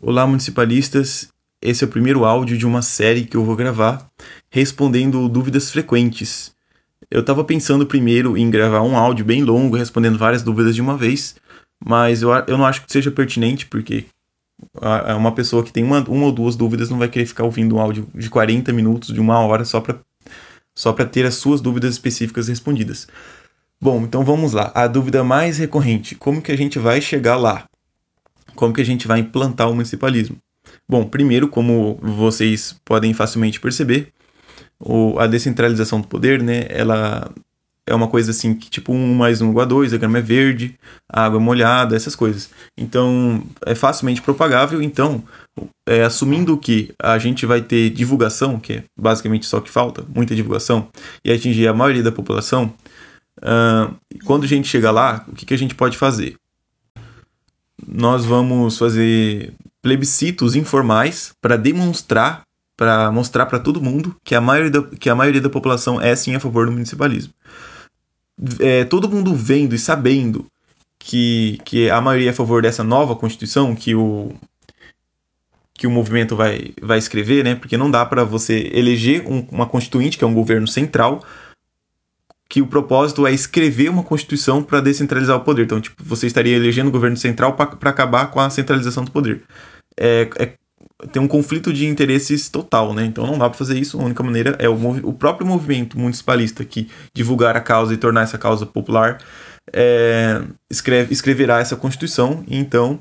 Olá, municipalistas. Esse é o primeiro áudio de uma série que eu vou gravar respondendo dúvidas frequentes. Eu estava pensando primeiro em gravar um áudio bem longo respondendo várias dúvidas de uma vez, mas eu, eu não acho que seja pertinente porque uma pessoa que tem uma, uma ou duas dúvidas não vai querer ficar ouvindo um áudio de 40 minutos, de uma hora, só para só ter as suas dúvidas específicas respondidas. Bom, então vamos lá. A dúvida mais recorrente: como que a gente vai chegar lá? Como que a gente vai implantar o municipalismo? Bom, primeiro, como vocês podem facilmente perceber, o, a descentralização do poder, né, ela é uma coisa assim que tipo 1 mais 1 igual a 2, a grama é verde, a água é molhada, essas coisas. Então, é facilmente propagável, então, é, assumindo que a gente vai ter divulgação, que é basicamente só que falta, muita divulgação, e atingir a maioria da população, uh, quando a gente chegar lá, o que, que a gente pode fazer? Nós vamos fazer plebiscitos informais para demonstrar, para mostrar para todo mundo que a, maioria da, que a maioria da população é sim a favor do municipalismo. É, todo mundo vendo e sabendo que, que a maioria é a favor dessa nova Constituição que o, que o movimento vai, vai escrever, né? Porque não dá para você eleger um, uma constituinte, que é um governo central, que o propósito é escrever uma constituição para descentralizar o poder. Então, tipo, você estaria elegendo o governo central para acabar com a centralização do poder. É, é, tem um conflito de interesses total, né? Então não dá para fazer isso. A única maneira é o, o, próprio movimento municipalista que divulgar a causa e tornar essa causa popular é, escreve, escreverá essa constituição e então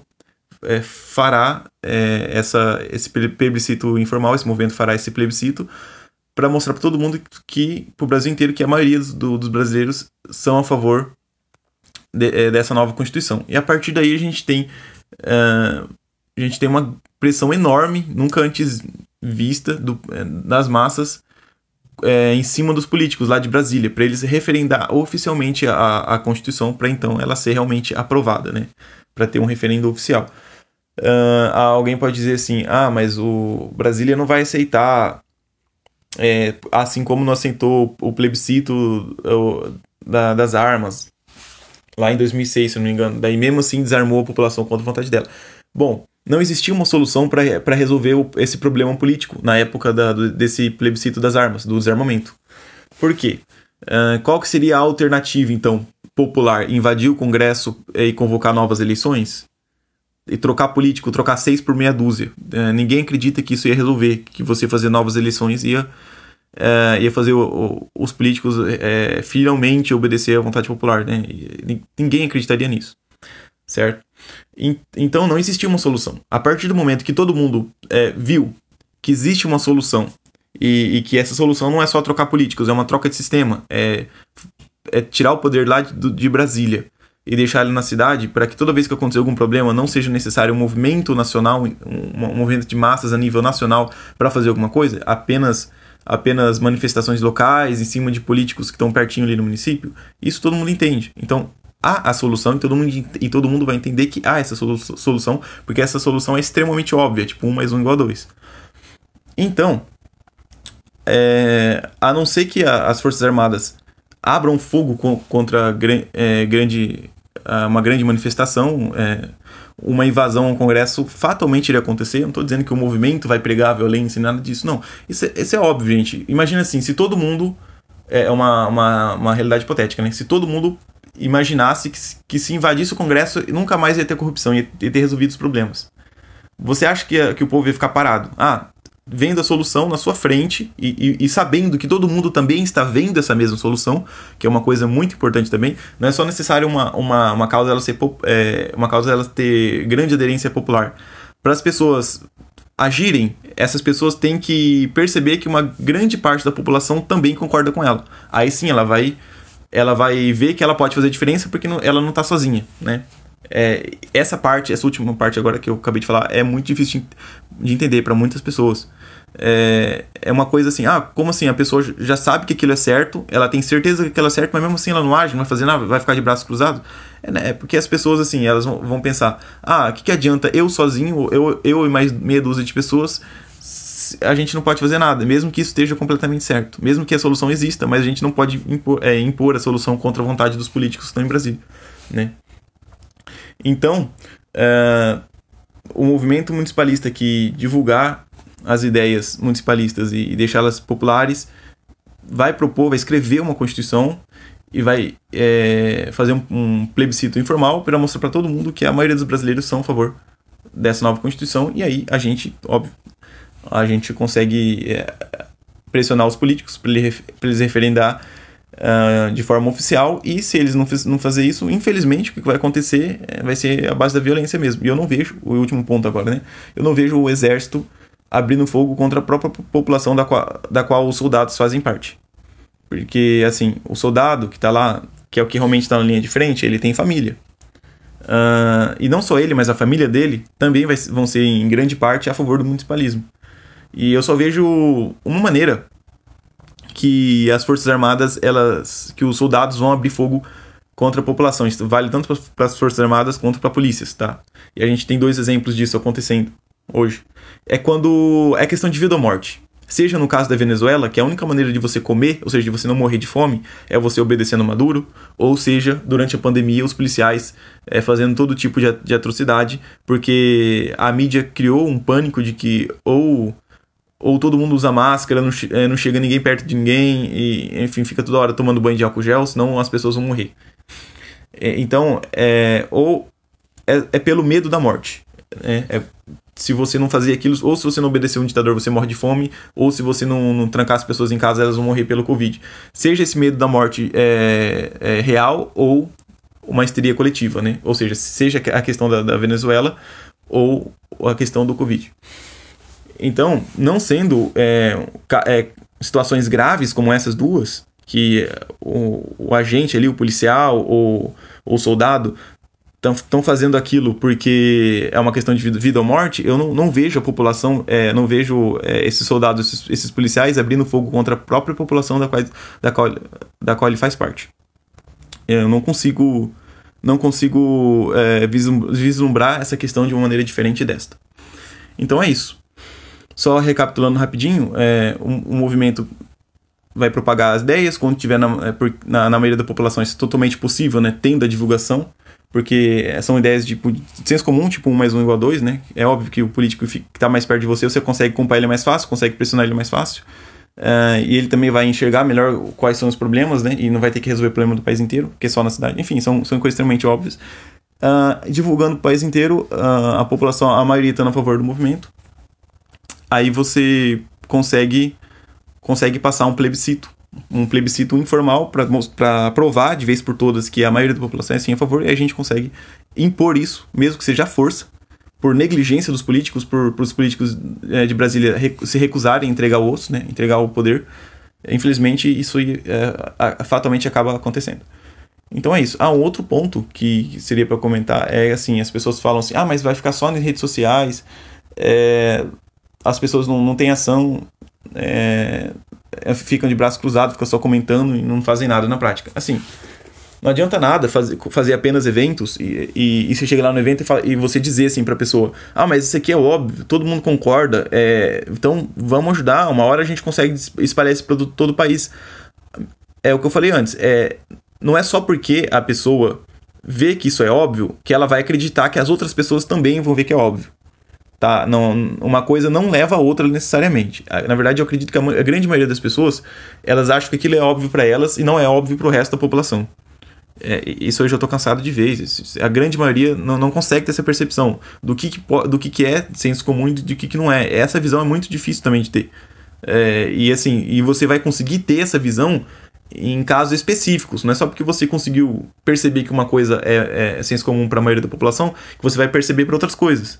é, fará é, essa, esse plebiscito informal, esse movimento fará esse plebiscito para mostrar para todo mundo que, para o Brasil inteiro, que a maioria do, dos brasileiros são a favor de, é, dessa nova Constituição. E a partir daí a gente tem, uh, a gente tem uma pressão enorme, nunca antes vista, do, é, das massas é, em cima dos políticos lá de Brasília, para eles referendar oficialmente a, a Constituição, para então ela ser realmente aprovada, né? Para ter um referendo oficial. Uh, alguém pode dizer assim: ah, mas o Brasília não vai aceitar é, assim como não aceitou o plebiscito da, das armas lá em 2006, se não me engano. Daí mesmo assim desarmou a população contra a vontade dela. Bom, não existia uma solução para resolver o, esse problema político na época da, do, desse plebiscito das armas, do desarmamento. Por quê? Uh, qual que seria a alternativa, então, popular? Invadir o Congresso e convocar novas eleições? E trocar político, trocar seis por meia dúzia. É, ninguém acredita que isso ia resolver, que você fazer novas eleições ia, é, ia fazer o, o, os políticos é, finalmente obedecer à vontade popular. Né? E, ninguém acreditaria nisso, certo? E, então não existia uma solução. A partir do momento que todo mundo é, viu que existe uma solução e, e, que essa solução não é só trocar políticos, é uma troca de sistema, é, é tirar o poder lá de, de Brasília e deixar ele na cidade para que toda vez que acontecer algum problema não seja necessário um movimento nacional, um, um movimento de massas a nível nacional para fazer alguma coisa, apenas apenas manifestações locais em cima de políticos que estão pertinho ali no município, isso todo mundo entende. Então, há a solução e todo mundo, e todo mundo vai entender que há essa solução, porque essa solução é extremamente óbvia, tipo 1 mais 1 igual a 2. Então, é, a não ser que a, as Forças Armadas abram fogo contra é, grande, uma grande manifestação, é, uma invasão ao Congresso fatalmente iria acontecer. Eu não estou dizendo que o movimento vai pregar a violência, nada disso, não. Isso é, isso é óbvio, gente. Imagina assim, se todo mundo. É, é uma, uma, uma realidade hipotética, né? Se todo mundo imaginasse que, que se invadisse o Congresso, nunca mais ia ter corrupção, ia, ia ter resolvido os problemas. Você acha que, que o povo ia ficar parado? Ah, vendo a solução na sua frente e, e, e, sabendo que todo mundo também está vendo essa mesma solução, que é uma coisa muito importante também. Não é só necessário uma, uma, uma causa ela ser é, uma causa ela ter grande aderência popular. Para as pessoas agirem, essas pessoas têm que perceber que uma grande parte da população também concorda com ela. Aí sim ela vai ela vai ver que ela pode fazer diferença porque não, ela não está sozinha, né? É, essa parte, essa última parte agora que eu acabei de falar, é muito difícil de entender para muitas pessoas. É, é uma coisa assim, ah, como assim? A pessoa já sabe que aquilo é certo, ela tem certeza que aquilo é certo, mas mesmo assim ela não age, não vai fazer nada, vai ficar de braços cruzados. É, né? é porque as pessoas, assim, elas vão, pensar, ah, o que, que adianta eu sozinho, eu, eu e mais meia dúzia de pessoas, a gente não pode fazer nada, mesmo que isso esteja completamente certo. Mesmo que a solução exista, mas a gente não pode impor, é, impor a solução contra a vontade dos políticos que estão em Brasília, né? Então, uh, o movimento municipalista que divulgar as ideias municipalistas e, e deixá-las populares vai propor, vai escrever uma constituição e vai é, fazer um, um, plebiscito informal para mostrar para todo mundo que a maioria dos brasileiros são a favor dessa nova constituição e aí a gente, óbvio, a gente consegue é, pressionar os políticos para eles referendar uh, de forma oficial e se eles não, não fazer isso, infelizmente o que vai acontecer é, vai ser a base da violência mesmo. E eu não vejo, o último ponto agora, né? Eu não vejo o exército abrindo fogo contra a própria população da qual, da qual os soldados fazem parte. Porque, assim, o soldado que está lá, que é o que realmente está na linha de frente, ele tem família. Uh, e não só ele, mas a família dele também vai, vão ser, em grande parte, a favor do municipalismo. E eu só vejo uma maneira que as Forças Armadas, elas, que os soldados vão abrir fogo contra a população. Isso vale tanto para as Forças Armadas quanto para polícias, tá? E a gente tem dois exemplos disso acontecendo hoje. É quando é questão de vida ou morte. Seja no caso da Venezuela, que a única maneira de você comer, ou seja, de você não morrer de fome, é você obedecendo Maduro, ou seja, durante a pandemia, os policiais é, fazendo todo tipo de, de atrocidade, porque a mídia criou um pânico de que ou ou todo mundo usa máscara, não, é, não, chega ninguém perto de ninguém, e enfim, fica toda hora tomando banho de álcool gel, senão as pessoas vão morrer. É, então, é, ou é, é, pelo medo da morte. Né? É, se você não fazer aquilo, ou se você não obedecer um ditador, você morre de fome, ou se você não, não trancar as pessoas em casa, elas vão morrer pelo Covid. Seja esse medo da morte é, é real ou uma histeria coletiva, né? Ou seja, seja a questão da, da Venezuela ou a questão do Covid. Então, não sendo é, é, situações graves como essas duas, que o, o agente ali, o policial ou o soldado estão fazendo aquilo porque é uma questão de vida, ou morte, eu não, não vejo a população, é, não vejo é, esses soldados, esses, esses, policiais abrindo fogo contra a própria população da qual, da qual, da qual ele faz parte. Eu não consigo não consigo é, vislumbrar essa questão de uma maneira diferente desta. Então é isso. Só recapitulando rapidinho, é, um, um movimento vai propagar as ideias quando tiver na, é, na, na maioria da população isso é totalmente possível, né? Tendo a divulgação porque são ideias de, de senso comum, tipo 1 mais 1 igual a 2, né? É óbvio que o político que está mais perto de você, você consegue comprar ele mais fácil, consegue pressionar ele mais fácil. Uh, e ele também vai enxergar melhor quais são os problemas, né? E não vai ter que resolver o problema do país inteiro, porque é só na cidade. Enfim, são, são coisas extremamente óbvias. Uh, divulgando o país inteiro, uh, a população, a maioria está a favor do movimento. Aí você consegue consegue passar um plebiscito um plebiscito informal para provar de vez por todas que a maioria da população é sim a favor e a gente consegue impor isso, mesmo que seja força, por negligência dos políticos, por, por os políticos é, de Brasília se recusarem a entregar o osso, né, entregar o poder. Infelizmente, isso é, fatalmente acaba acontecendo. Então é isso. Ah, um outro ponto que seria para comentar é assim: as pessoas falam assim, ah, mas vai ficar só nas redes sociais, é, as pessoas não, não têm ação. É, ficam de braços cruzados, ficam só comentando e não fazem nada na prática. Assim, não adianta nada fazer, fazer apenas eventos e, e, e você chega lá no evento e, fala, e você dizer assim pra pessoa: Ah, mas isso aqui é óbvio, todo mundo concorda, é, então vamos ajudar, uma hora a gente consegue espalhar esse produto todo o país. É o que eu falei antes, é, não é só porque a pessoa vê que isso é óbvio que ela vai acreditar que as outras pessoas também vão ver que é óbvio. Tá? Não, uma coisa não leva a outra necessariamente. Na verdade, eu acredito que a, grande maioria das pessoas elas acham que aquilo é óbvio para elas e não é óbvio para o resto da população. É, isso eu já estou cansado de vezes. A grande maioria não, não consegue ter essa percepção do que, que do que, que é senso comum e do que, que não é. Essa visão é muito difícil também de ter. É, e assim, e você vai conseguir ter essa visão em casos específicos. Não é só porque você conseguiu perceber que uma coisa é, é senso comum para a maioria da população que você vai perceber para outras coisas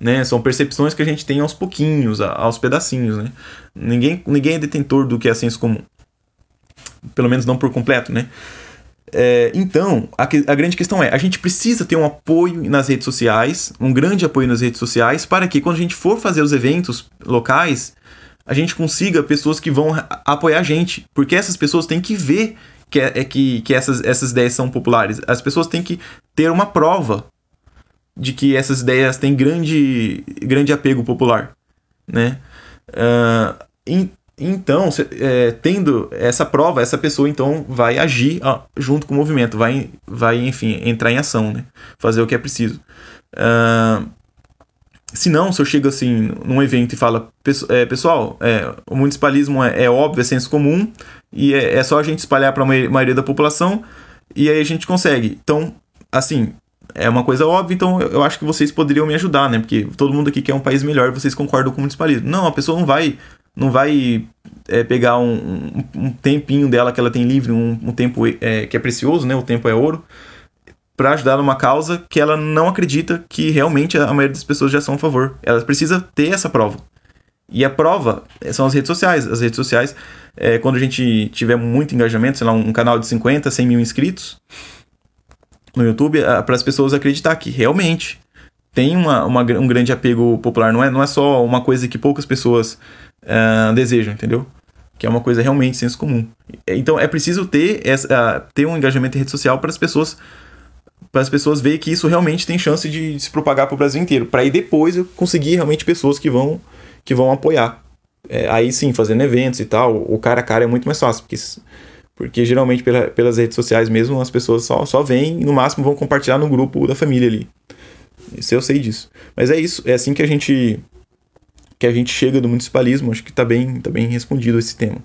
né? São percepções que a gente tem aos pouquinhos, aos pedacinhos, né? Ninguém, ninguém é detentor do que é senso comum. Pelo menos não por completo, né? É, então, a, a, grande questão é: a gente precisa ter um apoio nas redes sociais, um grande apoio nas redes sociais, para que quando a gente for fazer os eventos locais, a gente consiga pessoas que vão apoiar a gente, porque essas pessoas têm que ver que, é, é que, que essas, essas ideias são populares. As pessoas têm que ter uma prova de que essas ideias têm grande, grande apego popular, né? Uh, in, então, se, é, tendo essa prova, essa pessoa então vai agir ó, junto com o movimento, vai, vai, enfim, entrar em ação, né? Fazer o que é preciso. Uh, se não, se eu chego assim num evento e falo, é, pessoal, é, o municipalismo é, é, óbvio, é senso comum, e é, é só a gente espalhar para a maioria da população, e aí a gente consegue. Então, assim, é uma coisa óbvia, então eu acho que vocês poderiam me ajudar, né? Porque todo mundo aqui quer um país melhor, vocês concordam com o municipalismo. Não, a pessoa não vai não vai é, pegar um, um, um, tempinho dela que ela tem livre, um, um tempo é, que é precioso, né? O tempo é ouro, para ajudar numa causa que ela não acredita que realmente a maioria das pessoas já são a favor. Ela precisa ter essa prova. E a prova são as redes sociais. As redes sociais, é, quando a gente tiver muito engajamento, sei lá, um canal de 50, 100 mil inscritos no YouTube, para as pessoas acreditar que realmente tem uma, uma, um grande apego popular. Não é, não é só uma coisa que poucas pessoas uh, desejam, entendeu? Que é uma coisa realmente senso comum. Então é preciso ter, essa, uh, ter um engajamento em rede social para as pessoas para as pessoas verem que isso realmente tem chance de se propagar para o Brasil inteiro, para aí depois eu conseguir realmente pessoas que vão que vão apoiar. É, aí sim, fazendo eventos e tal, o cara a cara é muito mais fácil, porque, porque geralmente pela, pelas redes sociais mesmo as pessoas só, só vêm e no máximo vão compartilhar no grupo da família ali. Isso eu sei disso. Mas é isso, é assim que a gente que a gente chega do municipalismo, acho que está bem, tá bem respondido esse tema.